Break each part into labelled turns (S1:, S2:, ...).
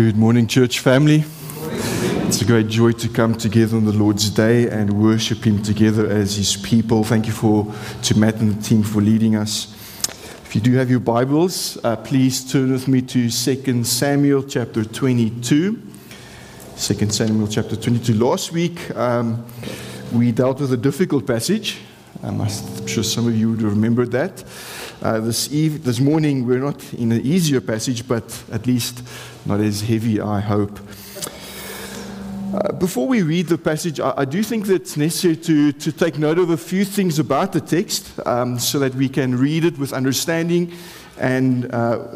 S1: Good morning, church family. It's a great joy to come together on the Lord's Day and worship Him together as His people. Thank you for to Matt and the team for leading us. If you do have your Bibles, uh, please turn with me to 2 Samuel chapter 22. 2 Samuel chapter 22. Last week, um, we dealt with a difficult passage. I'm sure some of you would remember that. Uh, this, eve- this morning, we're not in an easier passage, but at least not as heavy, I hope. Uh, before we read the passage, I, I, do think that it's necessary to, to take note of a few things about the text um, so that we can read it with understanding and uh,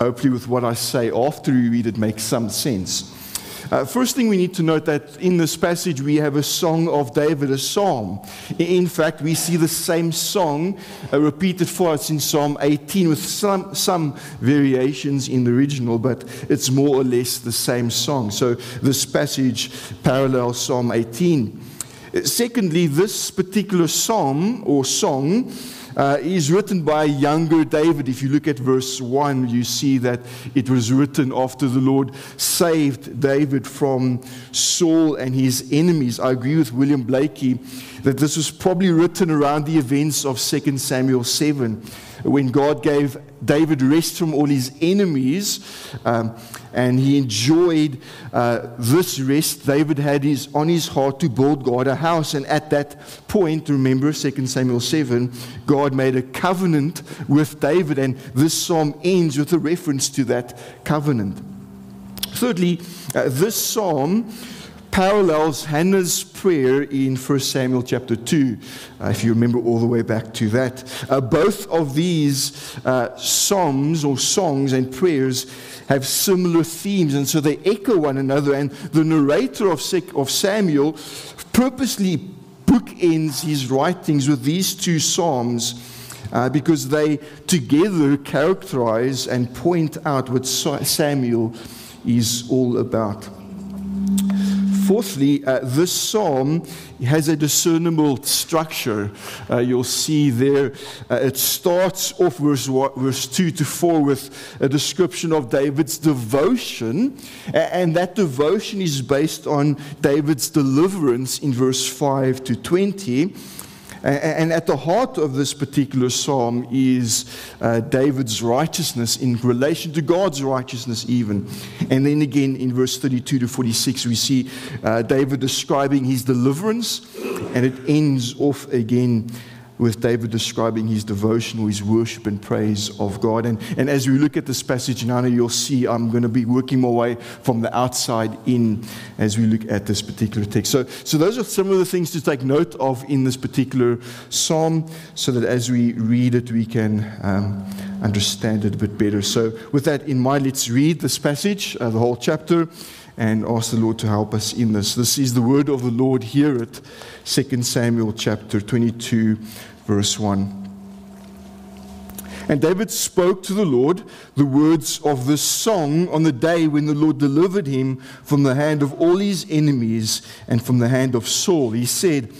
S1: hopefully, with what I say after we read it, makes some sense. Uh, first thing we need to note that in this passage we have a song of David, a psalm. In fact, we see the same song uh, repeated for us in Psalm 18 with some, some variations in the original, but it's more or less the same song. So this passage parallels Psalm 18. Uh, secondly, this particular psalm or song uh, is written by younger David. If you look at verse 1, you see that it was written after the Lord saved David from Saul and his enemies. I agree with William Blaikie that this was probably written around the events of 2 Samuel 7 when God gave David rest from all his enemies. Um, and he enjoyed uh, this rest. David had his, on his heart to build God a house. And at that point, remember 2 Samuel 7, God made a covenant with David. And this psalm ends with a reference to that covenant. Thirdly, uh, this psalm parallels Hannah's prayer in 1 Samuel chapter 2, uh, if you remember all the way back to that. Uh, both of these uh, psalms or songs and prayers have similar themes, and so they echo one another. And the narrator of, of Samuel purposely bookends his writings with these two psalms. Uh, because they together characterize and point out what Samuel is all about. Fourthly, uh, this psalm has a discernible structure. Uh, you'll see there, uh, it starts off verse, verse 2 to 4 with a description of David's devotion, and that devotion is based on David's deliverance in verse 5 to 20. And at the heart of this particular psalm is uh, David's righteousness in relation to God's righteousness, even. And then again in verse 32 to 46, we see uh, David describing his deliverance, and it ends off again with David describing his devotion his worship and praise of God. And, and as we look at this passage now, you'll see I'm going to be working my way from the outside in as we look at this particular text. So, so those are some of the things to take note of in this particular psalm so that as we read it, we can um, understand it a bit better. So, with that in mind, let's read this passage, uh, the whole chapter and ask the Lord to help us in this. This is the word of the Lord. Hear it. 2 Samuel chapter 22, verse 1. And David spoke to the Lord the words of this song on the day when the Lord delivered him from the hand of all his enemies and from the hand of Saul. He said,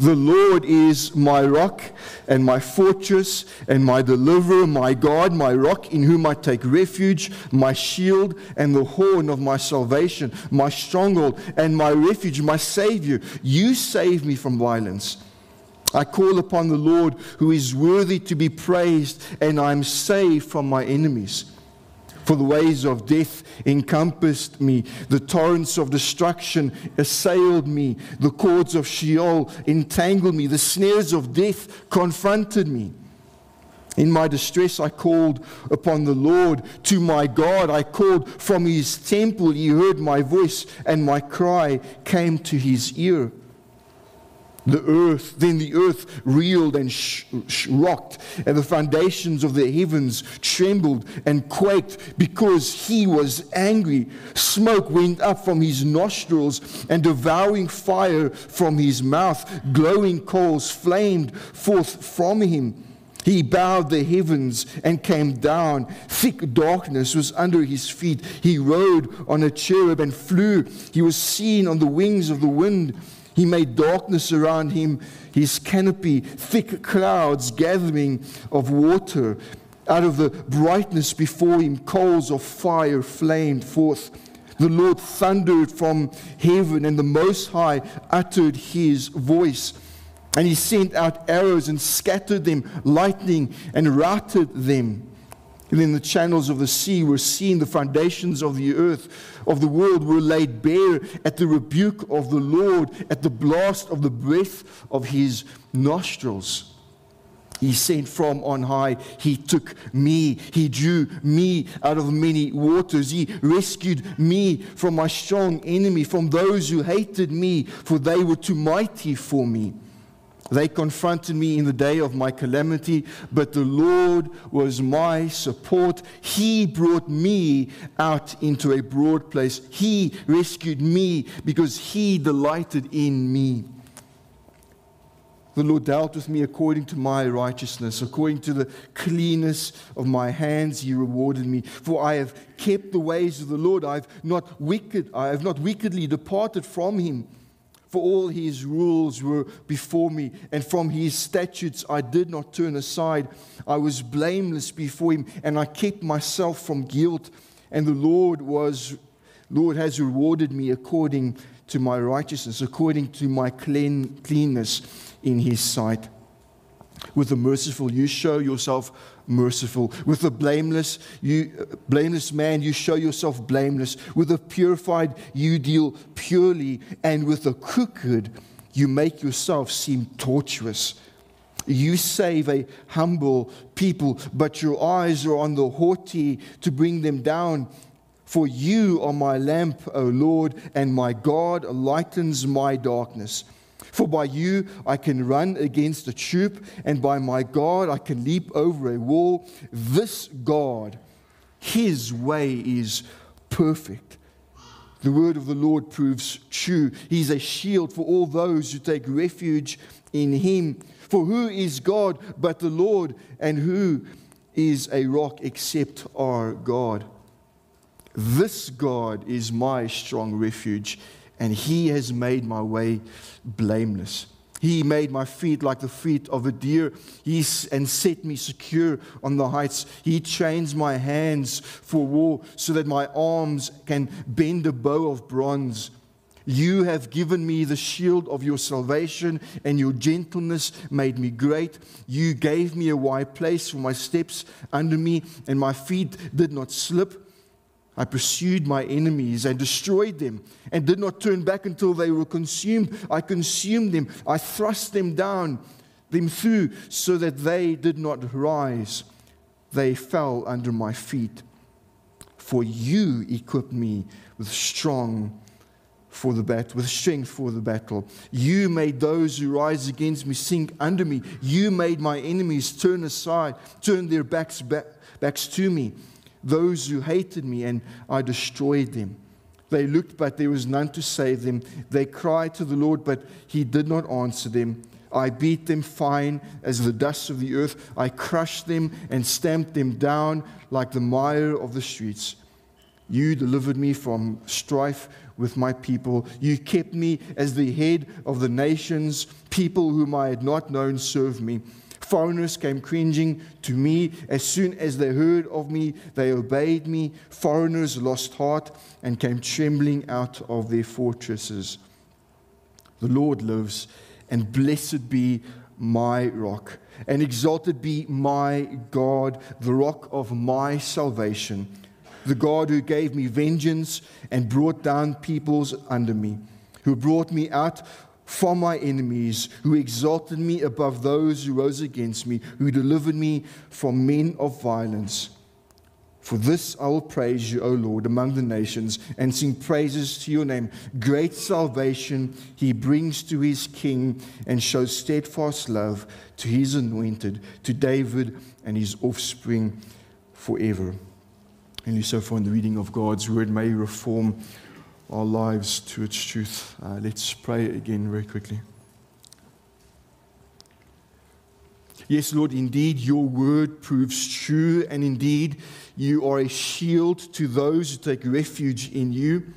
S1: the Lord is my rock and my fortress and my deliverer, my God, my rock in whom I take refuge, my shield and the horn of my salvation, my stronghold and my refuge, my Savior. You save me from violence. I call upon the Lord who is worthy to be praised, and I am saved from my enemies. For the ways of death encompassed me, the torrents of destruction assailed me, the cords of Sheol entangled me, the snares of death confronted me. In my distress, I called upon the Lord. To my God, I called from his temple. He heard my voice, and my cry came to his ear. The earth, then the earth reeled and sh- sh- rocked, and the foundations of the heavens trembled and quaked because he was angry. Smoke went up from his nostrils, and devouring fire from his mouth. Glowing coals flamed forth from him. He bowed the heavens and came down. Thick darkness was under his feet. He rode on a cherub and flew. He was seen on the wings of the wind. He made darkness around him, his canopy, thick clouds gathering of water. Out of the brightness before him, coals of fire flamed forth. The Lord thundered from heaven, and the Most High uttered his voice. And he sent out arrows and scattered them, lightning and routed them. And in the channels of the sea were seen the foundations of the earth, of the world were laid bare at the rebuke of the Lord, at the blast of the breath of his nostrils. He sent from on high. He took me. He drew me out of many waters. He rescued me from my strong enemy, from those who hated me, for they were too mighty for me. They confronted me in the day of my calamity, but the Lord was my support. He brought me out into a broad place. He rescued me because He delighted in me. The Lord dealt with me according to my righteousness, according to the cleanness of my hands, He rewarded me. For I have kept the ways of the Lord. I have not wicked, I have not wickedly departed from Him. For all his rules were before me, and from his statutes I did not turn aside. I was blameless before him, and I kept myself from guilt. And the Lord was, Lord has rewarded me according to my righteousness, according to my clean, cleanness in his sight. With the merciful, you show yourself merciful. With the blameless, you, blameless man, you show yourself blameless. With the purified, you deal purely. And with the crooked, you make yourself seem tortuous. You save a humble people, but your eyes are on the haughty to bring them down. For you are my lamp, O Lord, and my God lightens my darkness. For by you I can run against a troop, and by my God I can leap over a wall. This God, his way is perfect. The word of the Lord proves true. He's a shield for all those who take refuge in him. For who is God but the Lord, and who is a rock except our God? This God is my strong refuge and he has made my way blameless. He made my feet like the feet of a deer he, and set me secure on the heights. He trains my hands for war so that my arms can bend a bow of bronze. You have given me the shield of your salvation, and your gentleness made me great. You gave me a wide place for my steps under me, and my feet did not slip. I pursued my enemies and destroyed them and did not turn back until they were consumed. I consumed them. I thrust them down, them through, so that they did not rise. They fell under my feet. For you equipped me with strong for the battle, with strength for the battle. You made those who rise against me sink under me. You made my enemies turn aside, turn their backs back, backs to me those who hated me, and I destroyed them. They looked, but there was none to save them. They cried to the Lord, but he did not answer them. I beat them fine as the dust of the earth. I crushed them and stamped them down like the mire of the streets. You delivered me from strife with my people. You kept me as the head of the nations. People whom I had not known served me. Foreigners came cringing to me. As soon as they heard of me, they obeyed me. Foreigners lost heart and came trembling out of their fortresses. The Lord lives, and blessed be my rock, and exalted be my God, the rock of my salvation, the God who gave me vengeance and brought down peoples under me, who brought me out from my enemies, who exalted me above those who rose against me, who delivered me from men of violence. For this I will praise you, O Lord, among the nations, and sing praises to your name. Great salvation he brings to his king, and shows steadfast love to his anointed, to David and his offspring forever. And you so far in the reading of God's word may reform our lives to its truth. Uh, let's pray again very quickly. Yes, Lord, indeed, your word proves true, and indeed, you are a shield to those who take refuge in you.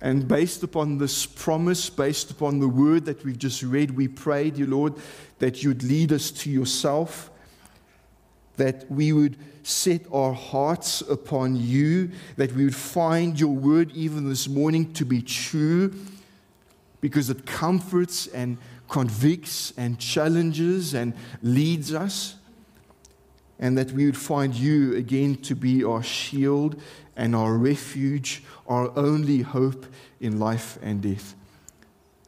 S1: And based upon this promise, based upon the word that we've just read, we pray, dear Lord, that you'd lead us to yourself that we would set our hearts upon you, that we would find your word even this morning to be true, because it comforts and convicts and challenges and leads us, and that we would find you again to be our shield and our refuge, our only hope in life and death.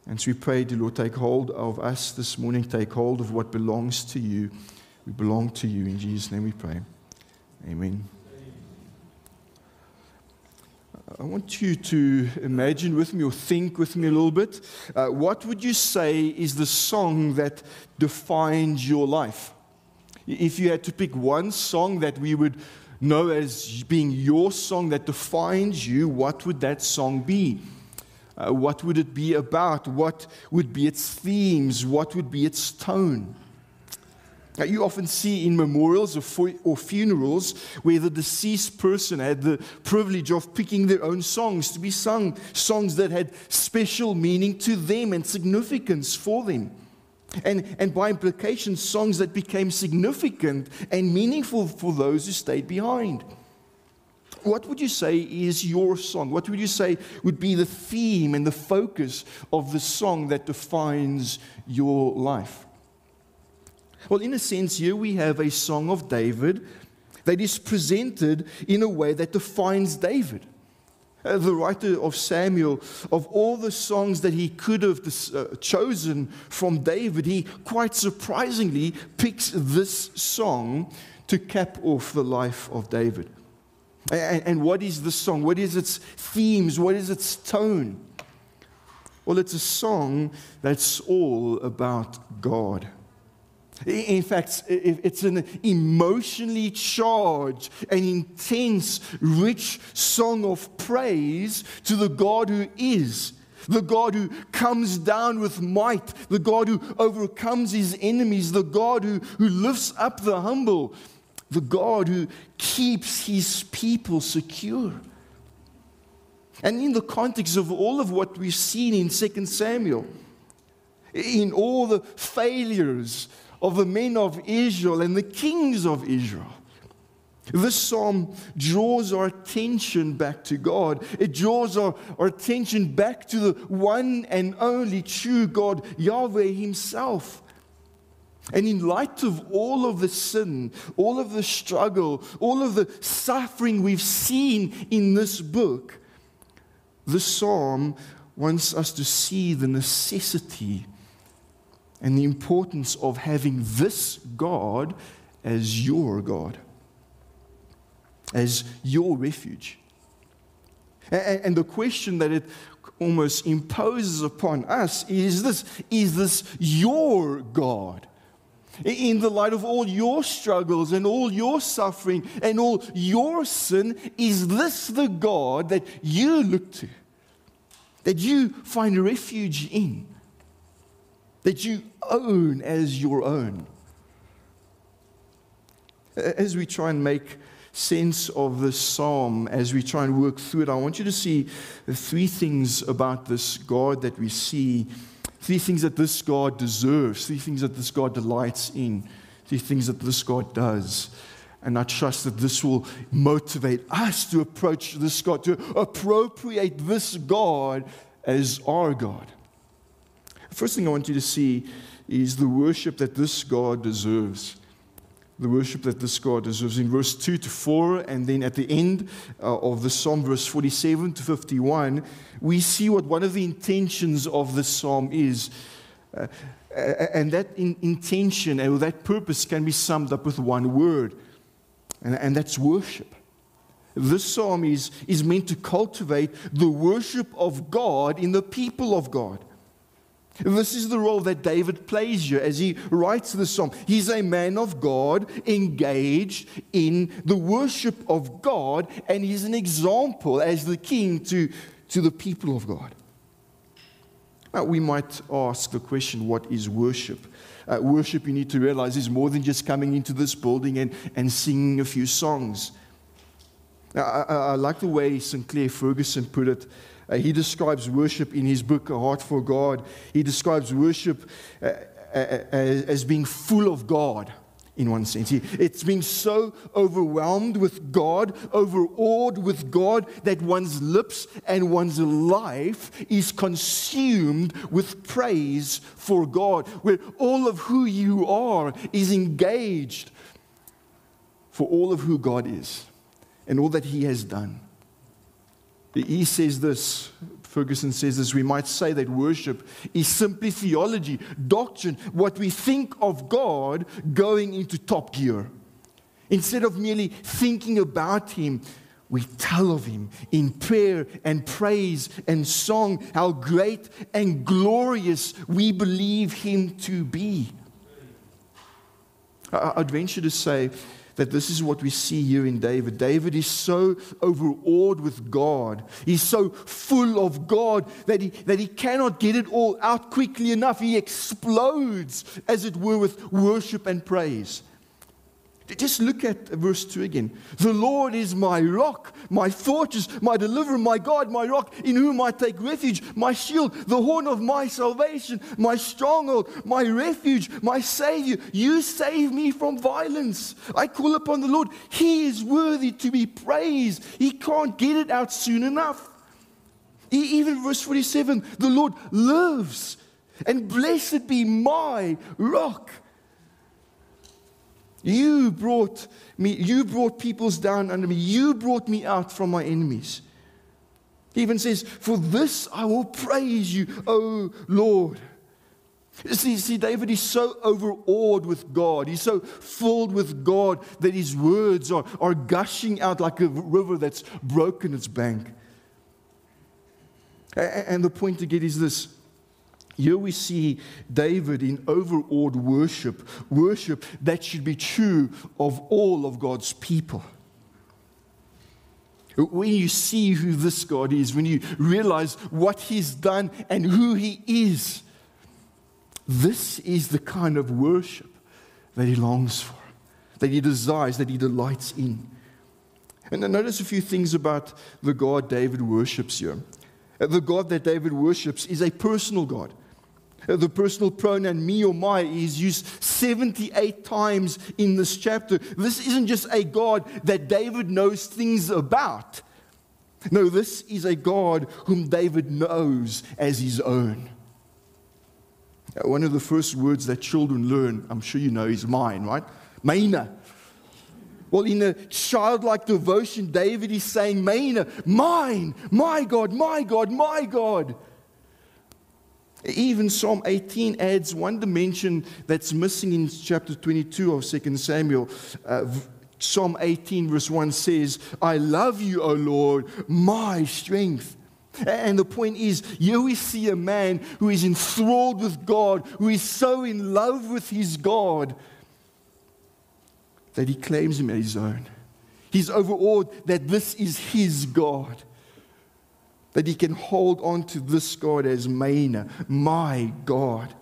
S1: And so we pray, dear Lord, take hold of us this morning, take hold of what belongs to you. We belong to you. In Jesus' name we pray. Amen. I want you to imagine with me or think with me a little bit. Uh, what would you say is the song that defines your life? If you had to pick one song that we would know as being your song that defines you, what would that song be? Uh, what would it be about? What would be its themes? What would be its tone? You often see in memorials or, or, funerals where the deceased person had the privilege of picking their own songs to be sung, songs that had special meaning to them and significance for them. And, and by implication, songs that became significant and meaningful for those who stayed behind. What would you say is your song? What would you say would be the theme and the focus of the song that defines your life? Well, in a sense, here we have a song of David that is presented in a way that defines David. Uh, the writer of Samuel, of all the songs that he could have uh, chosen from David, he quite surprisingly picks this song to cap off the life of David. And, and what is the song? What is its themes? What is its tone? Well, it's a song that's all about God. In fact, it's an emotionally charged and intense, rich song of praise to the God who is, the God who comes down with might, the God who overcomes his enemies, the God who, who lifts up the humble, the God who keeps his people secure. And in the context of all of what we've seen in 2 Samuel, in all the failures of the men of Israel and the kings of Israel. This psalm draws our attention back to God. It draws our, our attention back to the one and only true God, Yahweh Himself. And in light of all of the sin, all of the struggle, all of the suffering we've seen in this book, the psalm wants us to see the necessity and the importance of having this God as your God, as your refuge. And, the question that it almost imposes upon us is this Is this your God? In the light of all your struggles and all your suffering and all your sin, is this the God that you look to, that you find refuge in? That you own as your own. As we try and make sense of this psalm, as we try and work through it, I want you to see three things about this God that we see, three things that this God deserves, three things that this God delights in, three things that this God does. And I trust that this will motivate us to approach this God, to appropriate this God as our God. First thing I want you to see is the worship that this God deserves. The worship that this God deserves. In verse 2 to 4, and then at the end uh, of the psalm, verse 47 to 51, we see what one of the intentions of this psalm is. Uh, and that in, intention or that purpose can be summed up with one word, and, and that's worship. This psalm is, is meant to cultivate the worship of God in the people of God. This is the role that David plays here as he writes the psalm. He's a man of God engaged in the worship of God, and he's an example as the king to, to the people of God. Now, we might ask the question what is worship? Uh, worship, you need to realize, is more than just coming into this building and, and singing a few songs. Now, I, I like the way Sinclair Ferguson put it. Uh, he describes worship in his book, A Heart for God. He describes worship uh, uh, uh as being full of God. in one sense. It's been so overwhelmed with God, overawed with God, that one's lips and one's life is consumed with praise for God, where all of who you are is engaged for all of who God is and all that He has done. He says this, Ferguson says this, we might say that worship is simply theology, doctrine, what we think of God going into top gear. Instead of merely thinking about Him, we tell of Him in prayer and praise and song, how great and glorious we believe Him to be. I'd venture to say that this is what we see here in David. David is so overawed with God. He's so full of God that he, that he cannot get it all out quickly enough. He explodes, as it were, with worship and praise. Just look at verse 2 again. The Lord is my rock, my fortress, my deliverer, my God, my rock, in whom I take refuge, my shield, the horn of my salvation, my stronghold, my refuge, my Savior. You save me from violence. I call upon the Lord. He is worthy to be praised. He can't get it out soon enough. Even verse 47 the Lord lives, and blessed be my rock. You brought me, you brought peoples down under me. You brought me out from my enemies. He even says, For this I will praise you, O Lord. See, see, David is so overawed with God. He's so filled with God that his words are, are gushing out like a river that's broken its bank. And the point to get is this here we see David in overawed worship, worship that should be true of all of God's people. When you see who this God is, when you realize what He's done and who He is, this is the kind of worship that He longs for, that He desires, that He delights in. And notice a few things about the God David worships here. The God that David worships is a personal God. The personal pronoun me or my is used 78 times in this chapter. This isn't just a God that David knows things about. No, this is a God whom David knows as his own. One of the first words that children learn, I'm sure you know, is mine, right? myne. Well, in a childlike devotion, David is saying, myne, mine, my God, my God, my God. Even Psalm 18 adds one dimension that's missing in chapter 22 of 2 Samuel. Uh, Psalm 18, verse 1 says, I love you, O Lord, my strength. And the point is, here we see a man who is enthralled with God, who is so in love with his God that he claims him as his own. He's overawed that this is his God that he can hold on to this God as myne, my God.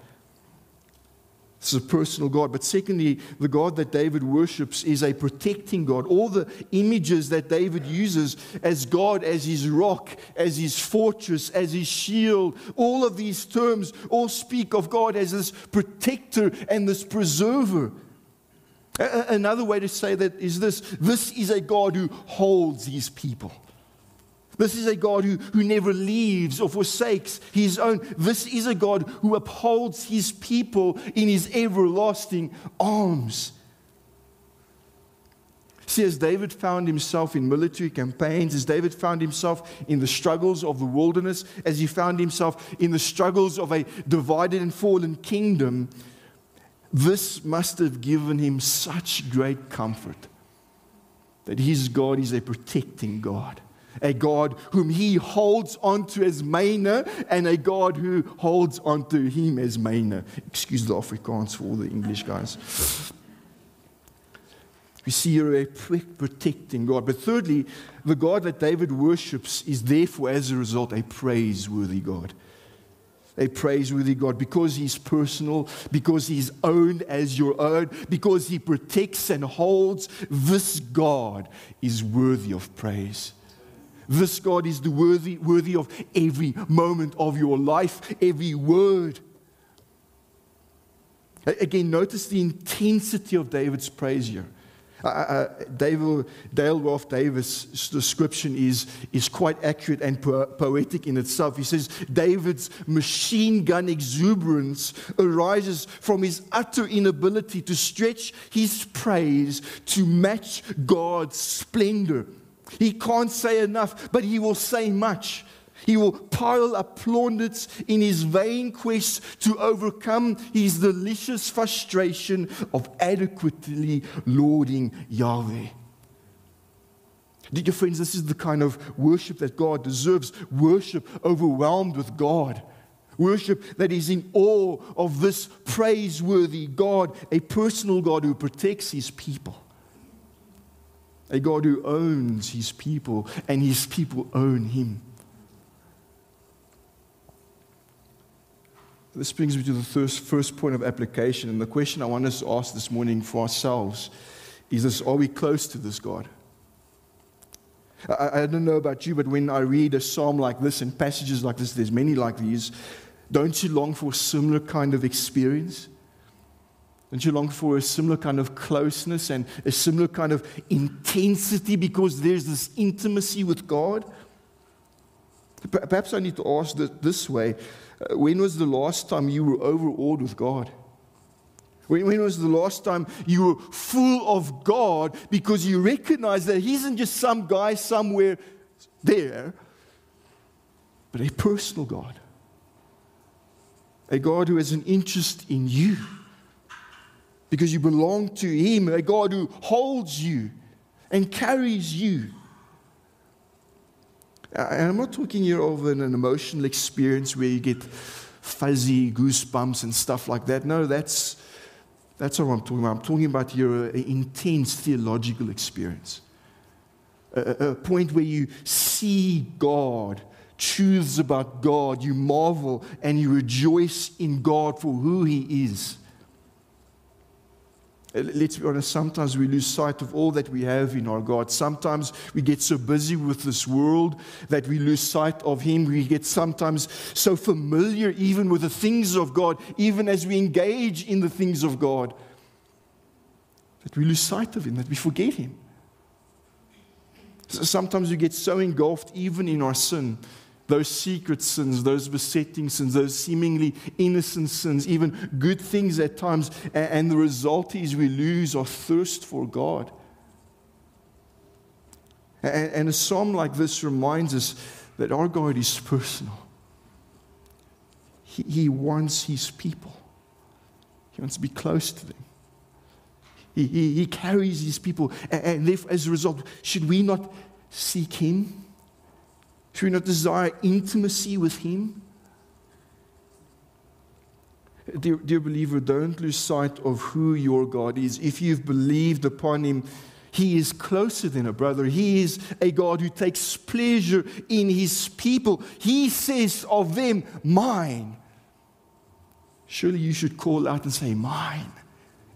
S1: This is a personal God. But secondly, the God that David worships is a protecting God. All the images that David uses as God, as his rock, as his fortress, as his shield, all of these terms all speak of God as this protector and this preserver. Another way to say that is this this is a God who holds his people. This is a God who, who never leaves or forsakes his own. This is a God who upholds his people in his everlasting arms. See, as David found himself in military campaigns, as David found himself in the struggles of the wilderness, as he found himself in the struggles of a divided and fallen kingdom, this must have given him such great comfort that his God is a protecting God a God whom he holds onto as myne, and a God who holds onto him as myne. Excuse the Afrikaans for all the English guys. We see here a protecting God. But thirdly, the God that David worships is therefore, as a result, a praiseworthy God. A praiseworthy God because He's personal, because He's owned as your own, because He protects and holds. This God is worthy of praise. This God is the worthy, worthy of every moment of your life, every word. Again, notice the intensity of David's praise here. Uh, uh, David, Dale Ralph Davis' description is, is quite accurate and po- poetic in itself. He says David's machine gun exuberance arises from his utter inability to stretch his praise to match God's splendor. He can't say enough, but he will say much. He will pile up plaudits in his vain quest to overcome his delicious frustration of adequately lauding Yahweh. Dear friends, this is the kind of worship that God deserves worship overwhelmed with God. Worship that is in awe of this praiseworthy God, a personal God who protects his people, a God who owns his people, and his people own him. This brings me to the first, first point of application. And the question I want us to ask this morning for ourselves is this Are we close to this God? I, I don't know about you, but when I read a psalm like this and passages like this, there's many like these, don't you long for a similar kind of experience? Don't you long for a similar kind of closeness and a similar kind of intensity because there's this intimacy with God? Perhaps I need to ask this way uh, when was the last time you were overawed with God? When, when was the last time you were full of God because you recognize that He isn't just some guy somewhere there, but a personal God? A God who has an interest in you because you belong to Him, a God who holds you and carries you. And I'm not talking here of an, emotional experience where you get fuzzy goosebumps and stuff like that. No, that's, that's not what I'm talking about. I'm talking about here uh, an intense theological experience. A, a point where you see God, truths about God, you marvel and you rejoice in God for who He is. Uh, let's be honest, sometimes we lose sight of all that we have in our God. Sometimes we get so busy with this world that we lose sight of Him. We get sometimes so familiar even with the things of God, even as we engage in the things of God, that we lose sight of Him, that we forget Him. Sometimes we get so engulfed even in our sin those secret sins, those besetting sins, those seemingly innocent sins, even good things at times, and the result is we lose our thirst for God. And a psalm like this reminds us that our God is personal. He, wants his people, he wants to be close to them. He, he, he carries his people. And, and as a result, should we not seek him? Should we not desire intimacy with Him? Dear, dear believer, don't lose sight of who your God is. If you've believed upon Him, He is closer than a brother. He is a God who takes pleasure in His people. He says of them, Mine. Surely you should call out and say, Mine,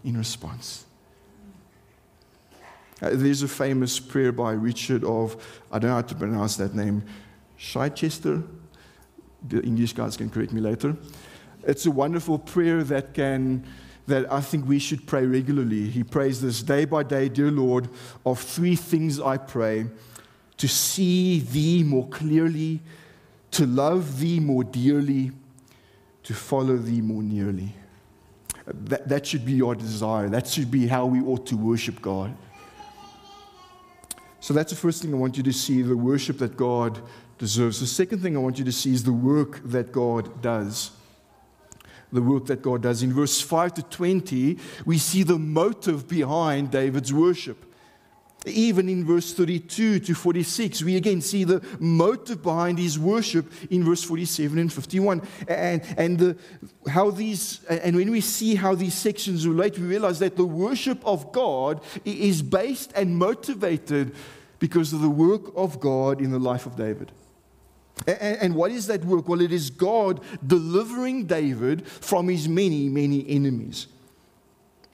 S1: in response. Uh, there's a famous prayer by Richard of, I don't know how to pronounce that name, Chichester. The English guys can correct me later. It's a wonderful prayer that can that I think we should pray regularly. He prays this day by day, dear Lord, of three things I pray to see thee more clearly, to love thee more dearly, to follow thee more nearly. That, that should be your desire. That should be how we ought to worship God. So that's the first thing I want you to see the worship that God deserves. The second thing I want you to see is the work that God does. The work that God does. In verse 5 to 20, we see the motive behind David's worship. Even in verse 32 to 46, we again see the motive behind his worship in verse 47 and 51. And, and the, how these, and when we see how these sections relate, we realize that the worship of God is based and motivated because of the work of God in the life of David. And, what is that work? Well, it is God delivering David from his many, many enemies.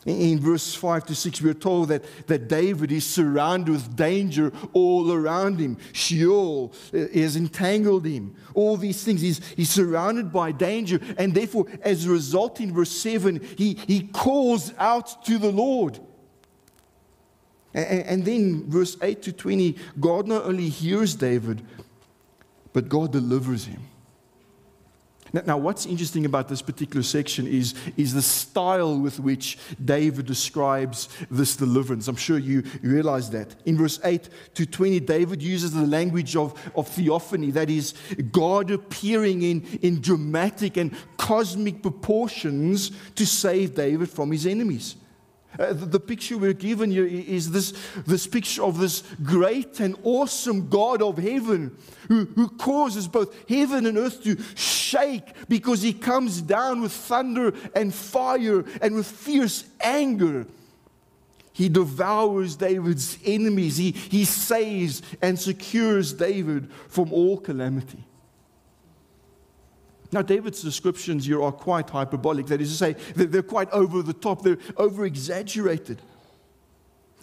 S1: In verse 5 to 6, we are told that, that David is surrounded with danger all around him. Sheol uh, has entangled him. All these things. He's, he's surrounded by danger. And therefore, as a result, in verse 7, he, he calls out to the Lord. And, and then, verse 8 to 20, God not only hears David, but God delivers him. Now, now, what's interesting about this particular section is, is the style with which David describes this deliverance. I'm sure you realize that. In verse 8 to 20, David uses the language of, of theophany, that is, God appearing in, in dramatic and cosmic proportions to save David from his enemies. Uh, the, the, picture we're given here is this, this picture of this great and awesome God of heaven who, who causes both heaven and earth to shake because he comes down with thunder and fire and with fierce anger. He devours David's enemies. He, he saves and secures David from all calamity. Now, David's descriptions here are quite hyperbolic. That is to say, they're quite over the top, they're over exaggerated.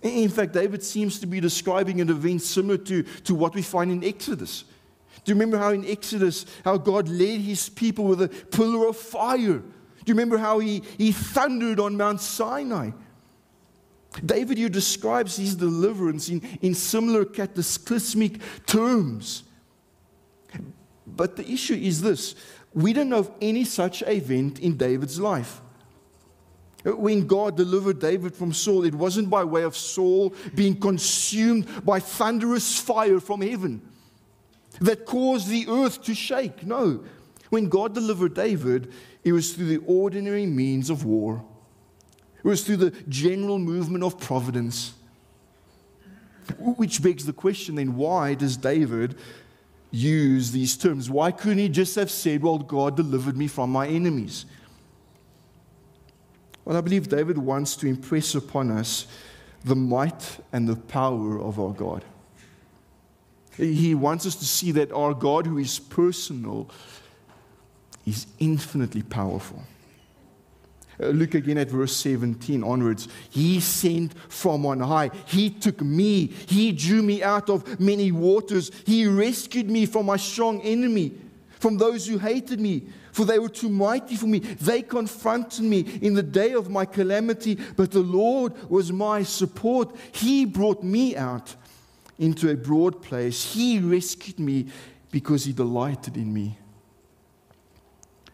S1: In fact, David seems to be describing an event similar to, to what we find in Exodus. Do you remember how in Exodus, how God led his people with a pillar of fire? Do you remember how he, he thundered on Mount Sinai? David here describes his deliverance in, in similar cataclysmic terms. But the issue is this we don't know of any such event in David's life. When God delivered David from Saul, it wasn't by way of Saul being consumed by thunderous fire from heaven that caused the earth to shake. No. When God delivered David, it was through the ordinary means of war, it was through the general movement of providence. Which begs the question then why does David use these terms. Why couldn't he just have said, Well, God delivered me from my enemies? Well, I believe David wants to impress upon us the might and the power of our God. He wants us to see that our God, who is personal, is infinitely powerful. Uh, look again at verse 17 onwards. He sent from on high. He took me. He drew me out of many waters. He rescued me from my strong enemy, from those who hated me, for they were too mighty for me. They confronted me in the day of my calamity, but the Lord was my support. He brought me out into a broad place. He rescued me because he delighted in me.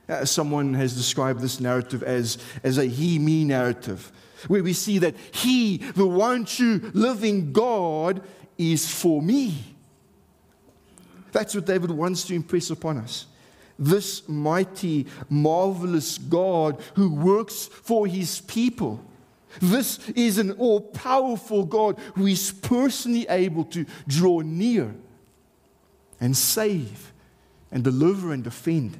S1: Uh, someone has described this narrative as, as a he me narrative, where we see that he, the one true living God, is for me. That's what David wants to impress upon us. This mighty, marvelous God who works for his people. This is an all powerful God who is personally able to draw near and save and deliver and defend.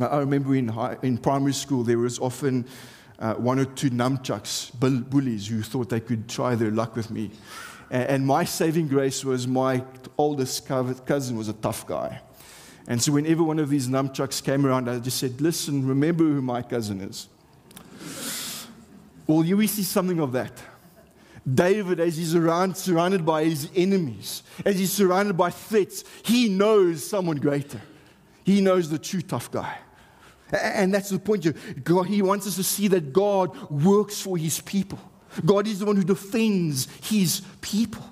S1: I remember in, high, in primary school, there was often uh, one or two nunchucks, bullies, who thought they could try their luck with me. And, and my saving grace was my oldest cousin was a tough guy. And so whenever one of these numchucks came around, I just said, listen, remember who my cousin is. Well, you see something of that. David, as he's around, surrounded by his enemies, as he's surrounded by threats, he knows someone greater. He knows the true tough guy. And that's the point. God, he wants us to see that God works for his people. God is the one who defends his people.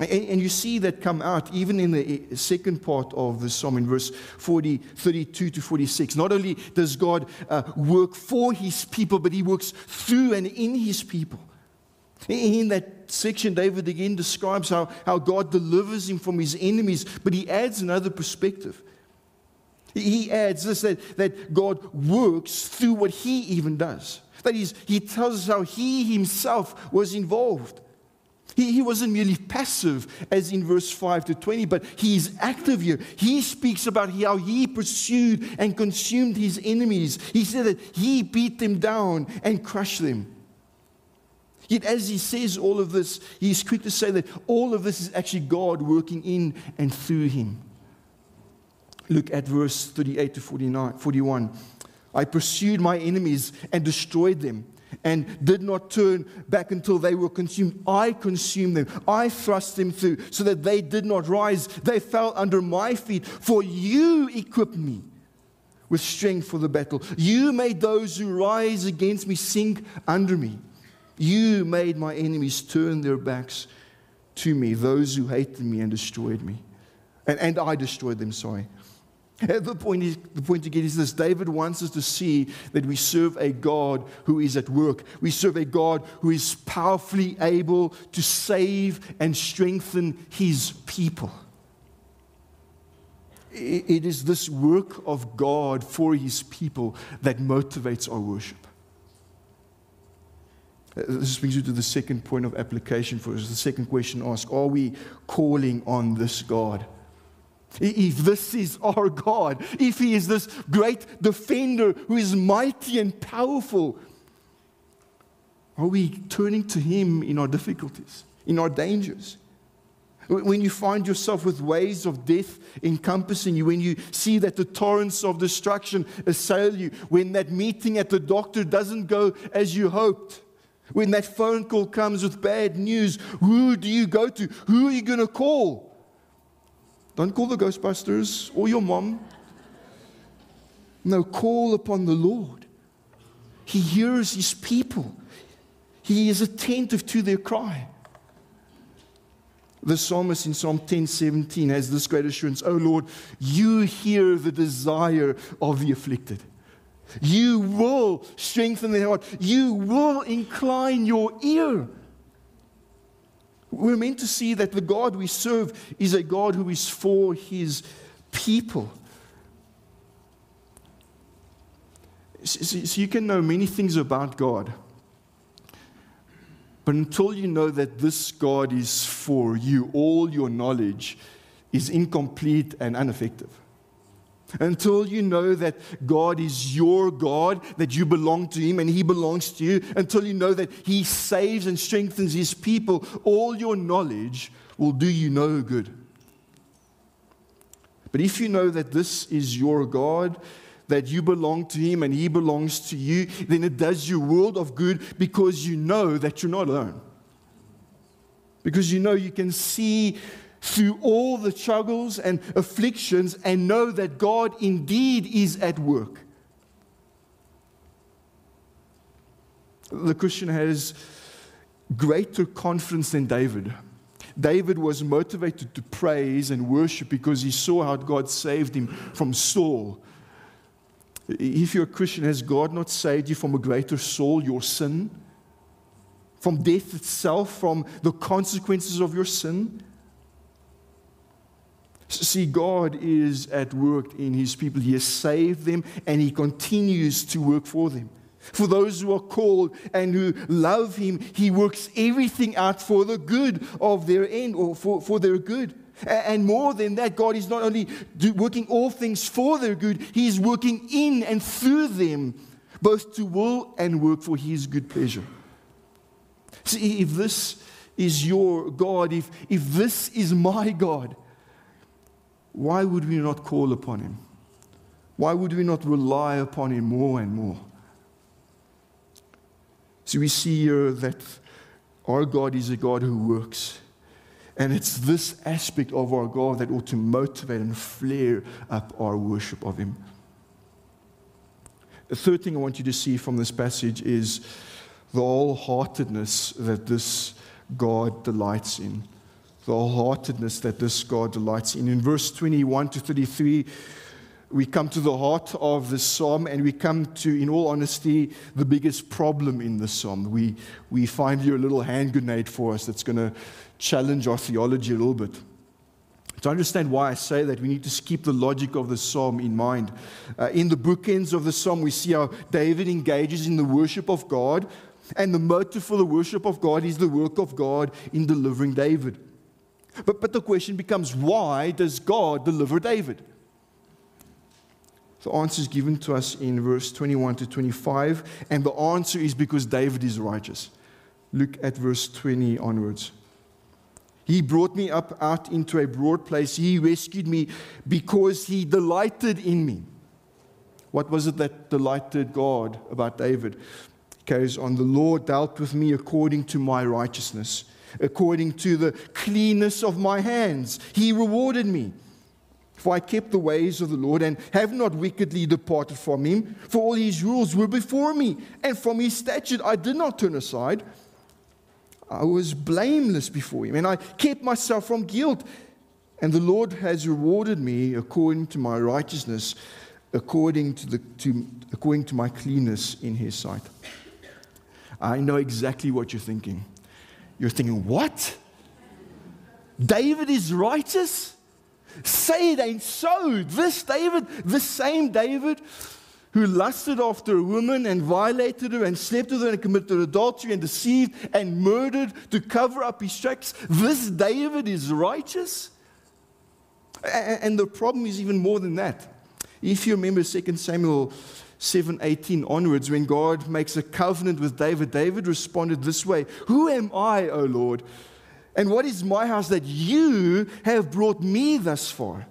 S1: And, you see that come out even in the eh, second part of the psalm in verse 40, 32 to 46. Not only does God uh, work for his people, but he works through and in his people. In that section, David again describes how, how God delivers him from his enemies, but he adds another perspective. He adds this that, that God works through what he even does. That is, he tells us how he himself was involved. He, he wasn't merely passive, as in verse 5 to 20, but he is active here. He speaks about how he pursued and consumed his enemies. He said that he beat them down and crushed them. Yet, as he says all of this, he is quick to say that all of this is actually God working in and through him. Look at verse 38 to 49, 41. I pursued my enemies and destroyed them and did not turn back until they were consumed. I consumed them. I thrust them through so that they did not rise. They fell under my feet, for you equipped me with strength for the battle. You made those who rise against me sink under me. You made my enemies turn their backs to me, those who hated me and destroyed me. And, and I destroyed them, sorry. The point, the point get is this David wants us to see that we serve a God who is at work. We serve a God who is powerfully able to save and strengthen his people. It is this work of God for his people that motivates our worship. Uh, this brings you to the second point of application for us. The second question asked Are we calling on this God? If this is our God, if He is this great defender who is mighty and powerful, are we turning to Him in our difficulties, in our dangers? When you find yourself with waves of death encompassing you, when you see that the torrents of destruction assail you, when that meeting at the doctor doesn't go as you hoped, when that phone call comes with bad news, who do you go to? Who are you going to call? Don't call the Ghostbusters or your mom. No, call upon the Lord. He hears his people, he is attentive to their cry. The psalmist in Psalm 10:17 has this great assurance, "Oh Lord, you hear the desire of the afflicted. You will strengthen their heart. You will incline your ear." We're meant to see that the God we serve is a God who is for his people. So you can know many things about God. But until you know that this God is for you, all your knowledge is incomplete and ineffective. Until you know that God is your God, that you belong to Him and He belongs to you, until you know that He saves and strengthens His people, all your knowledge will do you no good. But if you know that this is your God, that you belong to Him and He belongs to you, then it does you world of good because you know that you're not alone. Because you know you can see through all the struggles and afflictions and know that God indeed is at work. The Christian has greater confidence than David. David was motivated to praise and worship because he saw how God saved him from Saul. If you're a Christian, has God not saved you from a greater Saul, your sin? From death itself, from the consequences of your sin? See, God is at work in His people. He has saved them and He continues to work for them. For those who are called and who love Him, He works everything out for the good of their end or for, for their good. And more than that, God is not only working all things for their good, He is working in and through them, both to will and work for His good pleasure. See, if this is your God, if, if this is my God, why would we not call upon him? Why would we not rely upon him more and more? So we see here that our God is a God who works. And it's this aspect of our God that ought to motivate and flare up our worship of Him. The third thing I want you to see from this passage is the wholeheartedness that this God delights in the wholeheartedness that this God delights in. In verse 21 to 33, we come to the heart of the psalm and we come to, in all honesty, the biggest problem in the psalm. We, we find here a little hand grenade for us that's going to challenge our theology a little bit. To understand why I say that, we need to keep the logic of the psalm in mind. Uh, in the bookends of the psalm, we see how David engages in the worship of God, and the motive for the worship of God is the work of God in delivering David. But, but the question becomes why does God deliver David? The answer is given to us in verse 21 to 25, and the answer is because David is righteous. Look at verse 20 onwards. He brought me up out into a broad place. He rescued me because he delighted in me. What was it that delighted God about David? He carries on The Lord dealt with me according to my righteousness, according to the cleanness of my hands. He rewarded me. For I kept the ways of the Lord and have not wickedly departed from him. For all his rules were before me, and from his statute I did not turn aside. I was blameless before him, and I kept myself from guilt. And the Lord has rewarded me according to my righteousness, according to, the, to, according to my cleanness in his sight. I know exactly what you're thinking. You're thinking, what? David is righteous? Say it ain't so. This David, the same David who lusted after a woman and violated her and slept with her and committed adultery and deceived and murdered to cover up his tracks, this David is righteous? And the problem is even more than that. If you remember 2 Samuel 7:18 onwards, when God makes a covenant with David, David responded this way: Who am I, O Lord? And what is my house that you have brought me thus far?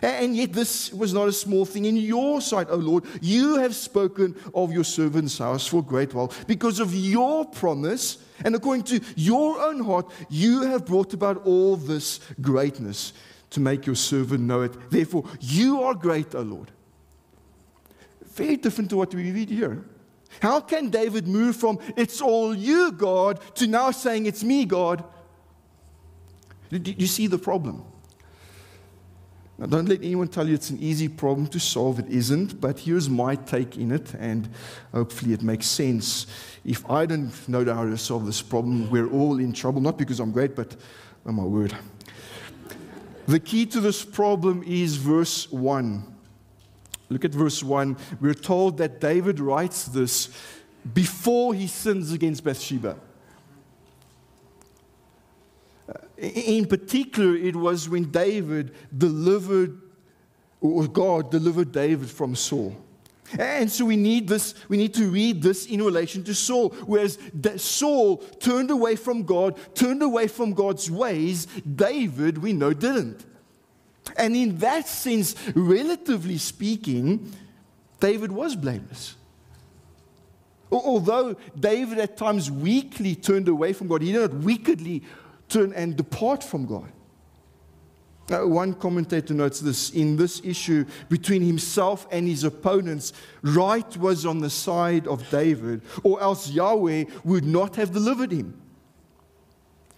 S1: And yet, this was not a small thing in your sight, O Lord. You have spoken of your servant's house for great while. Because of your promise, and according to your own heart, you have brought about all this greatness to make your servant know it. Therefore, you are great, O Lord. Very different to what we read here. How can David move from, it's all you, God, to now saying, it's me, God? Do you see the problem? Now, don't let anyone tell you it's an easy problem to solve. It isn't, but here's my take in it, and hopefully it makes sense. If I don't know how to solve this problem, we're all in trouble, not because I'm great, but oh my word. The key to this problem is verse 1. Look at verse 1. We're told that David writes this before he sins against Bathsheba. Uh, in particular, it was when David delivered, or God delivered David from Saul. And so we need this, we need to read this in relation to Saul. Whereas Saul turned away from God, turned away from God's ways, David, we know, didn't. And in that sense, relatively speaking, David was blameless. Although David at times weakly turned away from God, he did not wickedly turn and depart from God. Now, one commentator notes this in this issue between himself and his opponents, right was on the side of David, or else Yahweh would not have delivered him.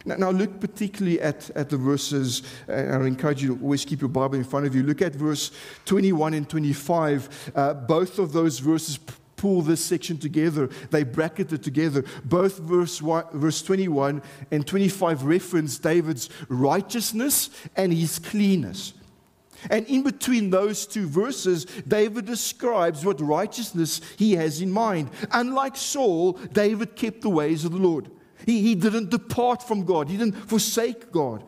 S1: Now, look particularly at, at the verses, and I encourage you to always keep your Bible in front of you. Look at verse 21 and 25. Uh, both of those verses pull this section together. They bracket it together. Both verse, verse 21 and 25 reference David's righteousness and his cleanness. And in between those two verses, David describes what righteousness he has in mind. Unlike Saul, David kept the ways of the Lord. He, he didn't depart from God, he didn't forsake God.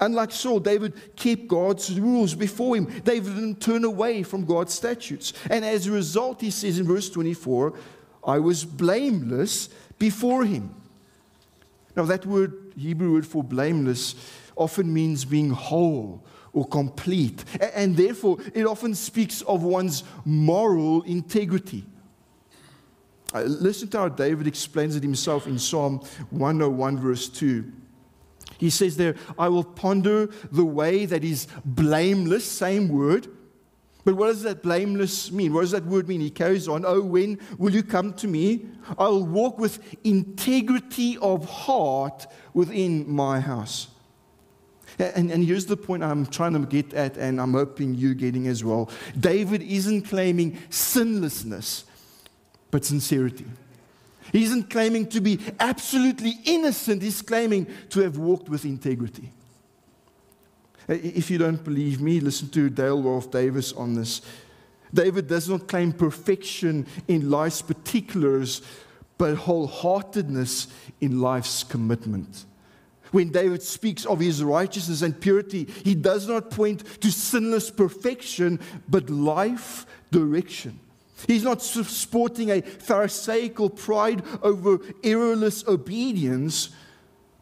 S1: Unlike Saul, David kept God's rules before him. David didn't turn away from God's statutes. And as a result, he says in verse 24, I was blameless before him. Now, that word, Hebrew word for blameless, often means being whole or complete. And therefore, it often speaks of one's moral integrity. Uh, listen to how David explains it himself in Psalm 101, verse 2. He says there, I will ponder the way that is blameless, same word. But what does that blameless mean? What does that word mean? He carries on, Oh, when will you come to me? I will walk with integrity of heart within my house. And, and here's the point I'm trying to get at, and I'm hoping you're getting as well. David isn't claiming sinlessness, but sincerity. He isn't claiming to be absolutely innocent, he's claiming to have walked with integrity. If you don't believe me, listen to Dale Ralph Davis on this. David does not claim perfection in life's particulars, but wholeheartedness in life's commitment. When David speaks of his righteousness and purity, he does not point to sinless perfection, but life direction. He's not sporting a Pharisaical pride over errorless obedience,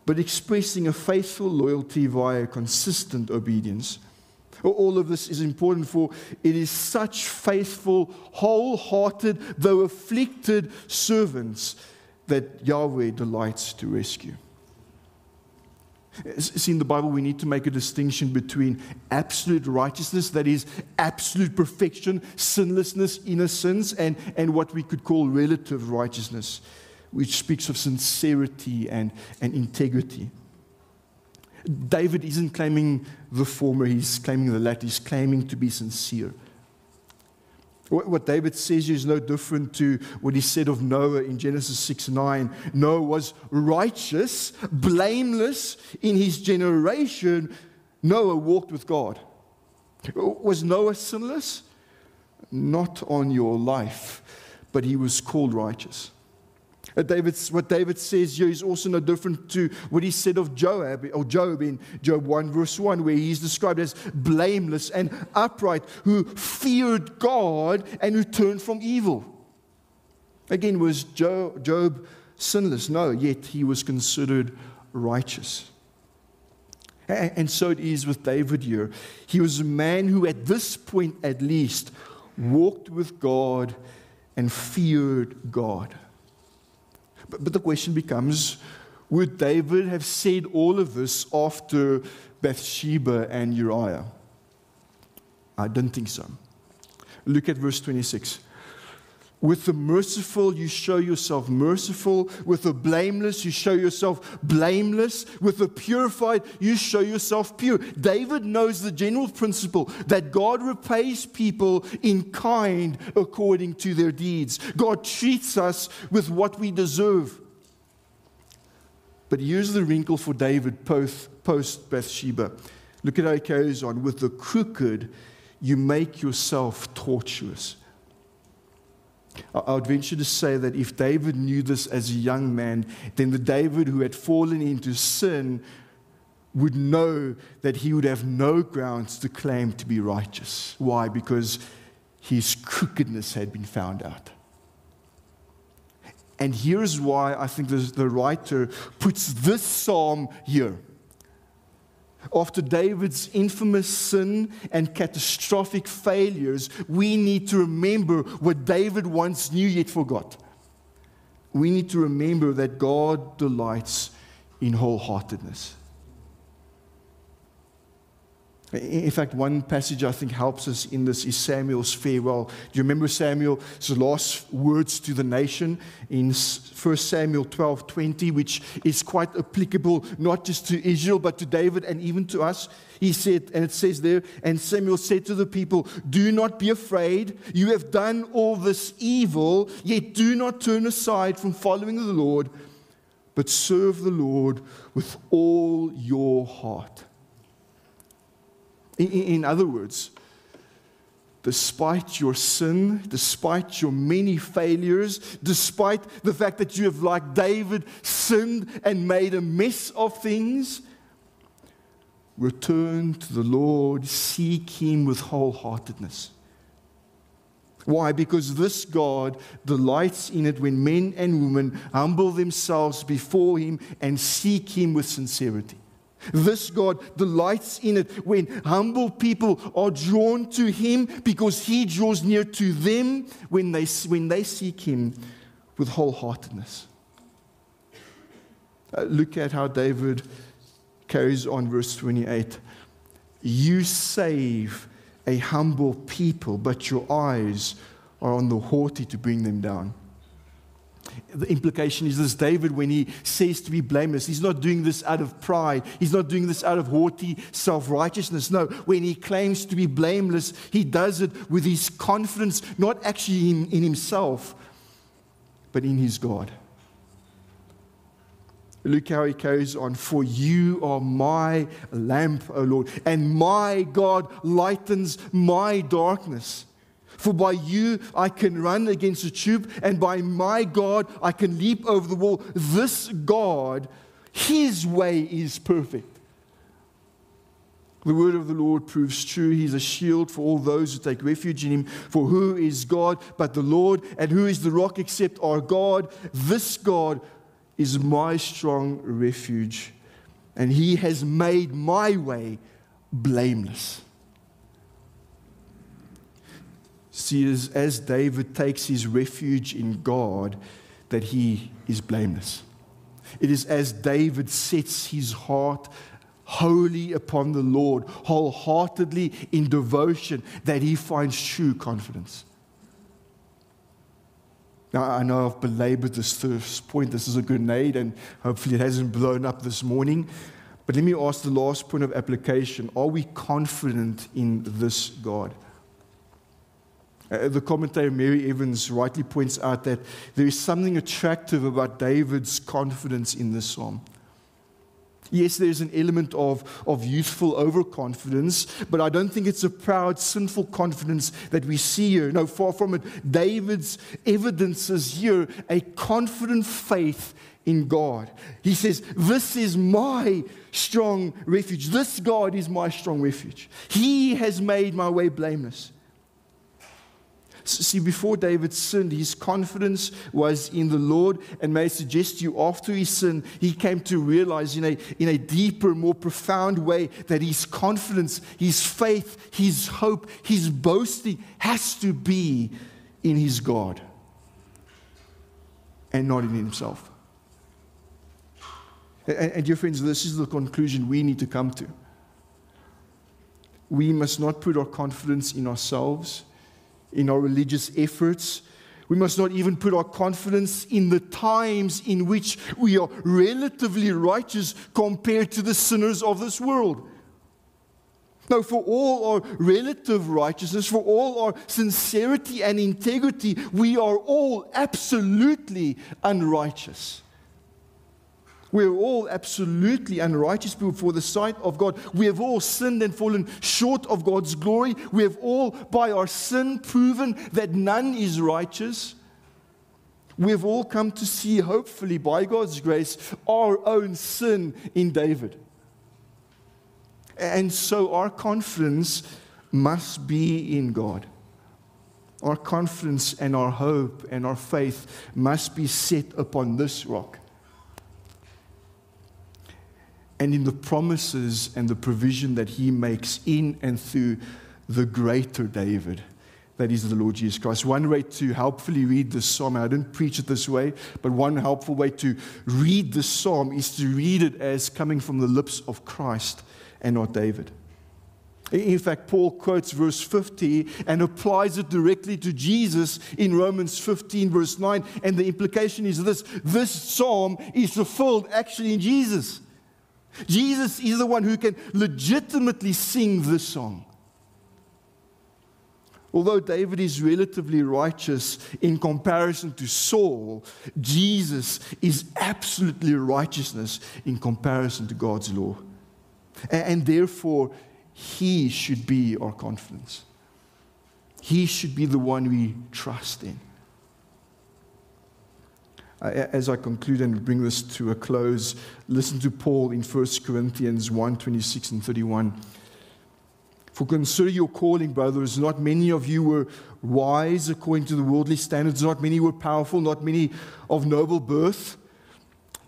S1: but expressing a faithful loyalty via consistent obedience. All of this is important for it is such faithful, wholehearted, though afflicted servants that Yahweh delights to rescue. See, in the Bible, we need to make a distinction between absolute righteousness, that is, absolute perfection, sinlessness, innocence, and, and what we could call relative righteousness, which speaks of sincerity and, and integrity. David isn't claiming the former, he's claiming the latter. He's claiming to be sincere. What David says is no different to what he said of Noah in Genesis 6 9. Noah was righteous, blameless in his generation. Noah walked with God. Was Noah sinless? Not on your life, but he was called righteous. David's, what David says here is also no different to what he said of Joab or Job in Job 1, verse 1, where he's described as blameless and upright, who feared God and who turned from evil. Again, was Job sinless? No, yet he was considered righteous. And so it is with David here. He was a man who, at this point at least, walked with God and feared God. But, the question becomes would David have said all of this after Bathsheba and Uriah? I don't think so. Look at verse 26. With the merciful, you show yourself merciful. With the blameless, you show yourself blameless. With the purified, you show yourself pure. David knows the general principle that God repays people in kind according to their deeds. God treats us with what we deserve. But here's the wrinkle for David post Bathsheba. Look at how he carries on. With the crooked, you make yourself tortuous. I would venture to say that if David knew this as a young man, then the David who had fallen into sin would know that he would have no grounds to claim to be righteous. Why? Because his crookedness had been found out. And here's why I think the writer puts this psalm here. After David's infamous sin and catastrophic failures, we need to remember what David once knew yet forgot. We need to remember that God delights in wholeheartedness. In fact, one passage I think helps us in this is Samuel's farewell. Do you remember Samuel's last words to the nation in 1 Samuel 12 20, which is quite applicable not just to Israel, but to David and even to us? He said, and it says there, and Samuel said to the people, Do not be afraid. You have done all this evil, yet do not turn aside from following the Lord, but serve the Lord with all your heart. In other words, despite your sin, despite your many failures, despite the fact that you have, like David, sinned and made a mess of things, return to the Lord, seek Him with wholeheartedness. Why? Because this God delights in it when men and women humble themselves before Him and seek Him with sincerity. This God delights in it when humble people are drawn to Him because He draws near to them when they, when they seek Him with wholeheartedness. Uh, look at how David carries on, verse 28. You save a humble people, but your eyes are on the haughty to bring them down. The implication is this David, when he says to be blameless, he's not doing this out of pride. He's not doing this out of haughty self righteousness. No, when he claims to be blameless, he does it with his confidence, not actually in, in himself, but in his God. Look how he carries on. For you are my lamp, O Lord, and my God lightens my darkness. For by you I can run against a troop, and by my God I can leap over the wall. This God, his way is perfect. The word of the Lord proves true. He's a shield for all those who take refuge in him. For who is God but the Lord? And who is the rock except our God? This God is my strong refuge, and he has made my way blameless. See, as, as David takes his refuge in God, that he is blameless. It is as David sets his heart wholly upon the Lord, wholeheartedly in devotion, that he finds true confidence. Now, I know I've belabored this first point. This is a grenade, and hopefully it hasn't blown up this morning. But let me ask the last point of application Are we confident in this God? Uh, the commentator Mary Evans rightly points out that there is something attractive about David's confidence in this psalm. Yes, there's an element of, of youthful overconfidence, but I don't think it's a proud, sinful confidence that we see here. No, far from it. David's evidences here a confident faith in God. He says, This is my strong refuge. This God is my strong refuge. He has made my way blameless. See, before David sinned, his confidence was in the Lord. And may I suggest to you, after he sinned, he came to realize in a, in a deeper, more profound way that his confidence, his faith, his hope, his boasting has to be in his God and not in himself. And, and dear friends, this is the conclusion we need to come to. We must not put our confidence in ourselves in our religious efforts. We must not even put our confidence in the times in which we are relatively righteous compared to the sinners of this world. No, for all our relative righteousness, for all our sincerity and integrity, we are all absolutely unrighteous. We're all absolutely unrighteous before the sight of God. We have all sinned and fallen short of God's glory. We have all, by our sin, proven that none is righteous. We have all come to see, hopefully, by God's grace, our own sin in David. And so our confidence must be in God. Our confidence and our hope and our faith must be set upon this rock and in the promises and the provision that he makes in and through the greater David. That is the Lord Jesus Christ. One way to helpfully read this psalm, I didn't preach it this way, but one helpful way to read this psalm is to read it as coming from the lips of Christ and not David. In fact, Paul quotes verse 50 and applies it directly to Jesus in Romans 15, verse 9. And the implication is this this psalm is fulfilled actually in Jesus. Jesus is the one who can legitimately sing this song. Although David is relatively righteous in comparison to Saul, Jesus is absolutely righteousness in comparison to God's law. And, therefore, he should be our confidence. He should be the one we trust in Uh, as I conclude and bring this to a close, listen to Paul in 1 Corinthians 1 26 and 31. For consider your calling, brothers. Not many of you were wise according to the worldly standards, not many were powerful, not many of noble birth.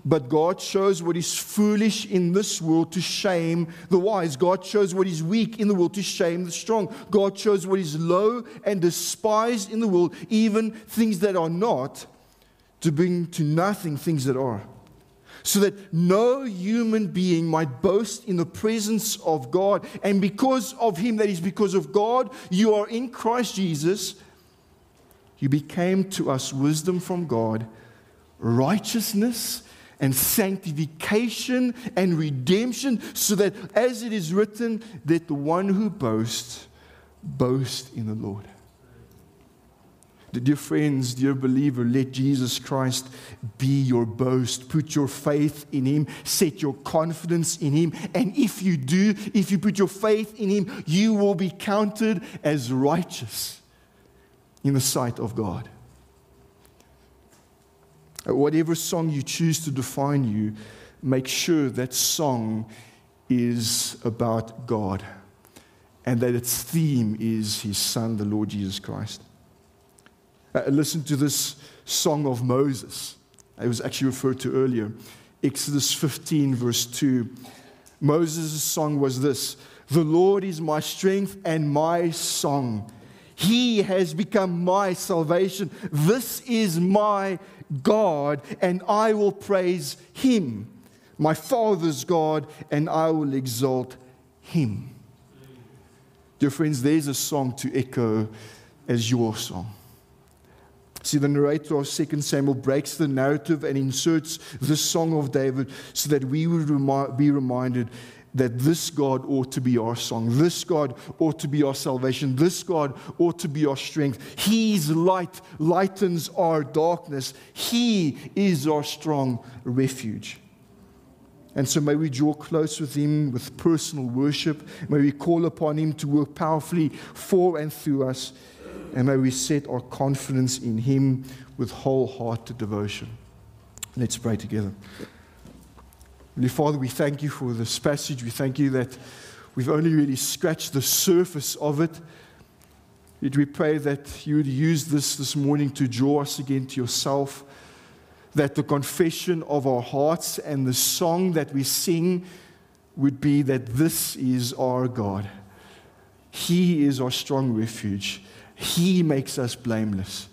S1: But God shows what is foolish in this world to shame the wise. God shows what is weak in the world to shame the strong. God shows what is low and despised in the world, even things that are not to bring to nothing things that are, so that no human being might boast in the presence of God. And because of Him, that is because of God, you are in Christ Jesus. You became to us wisdom from God, righteousness and sanctification and redemption, so that as it is written, that the one who boasts, boast in the Lord. Dear friends, dear believer, let Jesus Christ be your boast. Put your faith in Him, set your confidence in Him. And if you do, if you put your faith in Him, you will be counted as righteous in the sight of God. Whatever song you choose to define you, make sure that song is about God and that its theme is His Son, the Lord Jesus Christ. Uh, listen to this song of Moses. It was actually referred to earlier. Exodus 15, verse 2. Moses' song was this The Lord is my strength and my song. He has become my salvation. This is my God, and I will praise him. My Father's God, and I will exalt him. Dear friends, there's a song to echo as your song. See, the narrator of 2 Samuel breaks the narrative and inserts the song of David so that we would remi- be reminded that this God ought to be our song. This God ought to be our salvation. This God ought to be our strength. His light lightens our darkness. He is our strong refuge. And so may we draw close with Him with personal worship. May we call upon Him to work powerfully for and through us. And may we set our confidence in Him with wholehearted devotion. Let's pray together. Holy Father, we thank you for this passage. We thank you that we've only really scratched the surface of it. Yet we pray that you would use this this morning to draw us again to yourself, that the confession of our hearts and the song that we sing would be that this is our God. He is our strong refuge. He makes us blameless.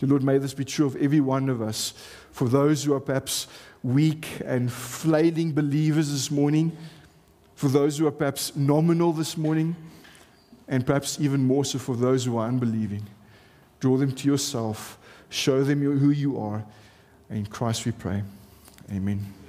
S1: The Lord, may this be true of every one of us. For those who are perhaps weak and flailing believers this morning, for those who are perhaps nominal this morning, and perhaps even more so for those who are unbelieving. Draw them to yourself, show them who you are. In Christ we pray. Amen.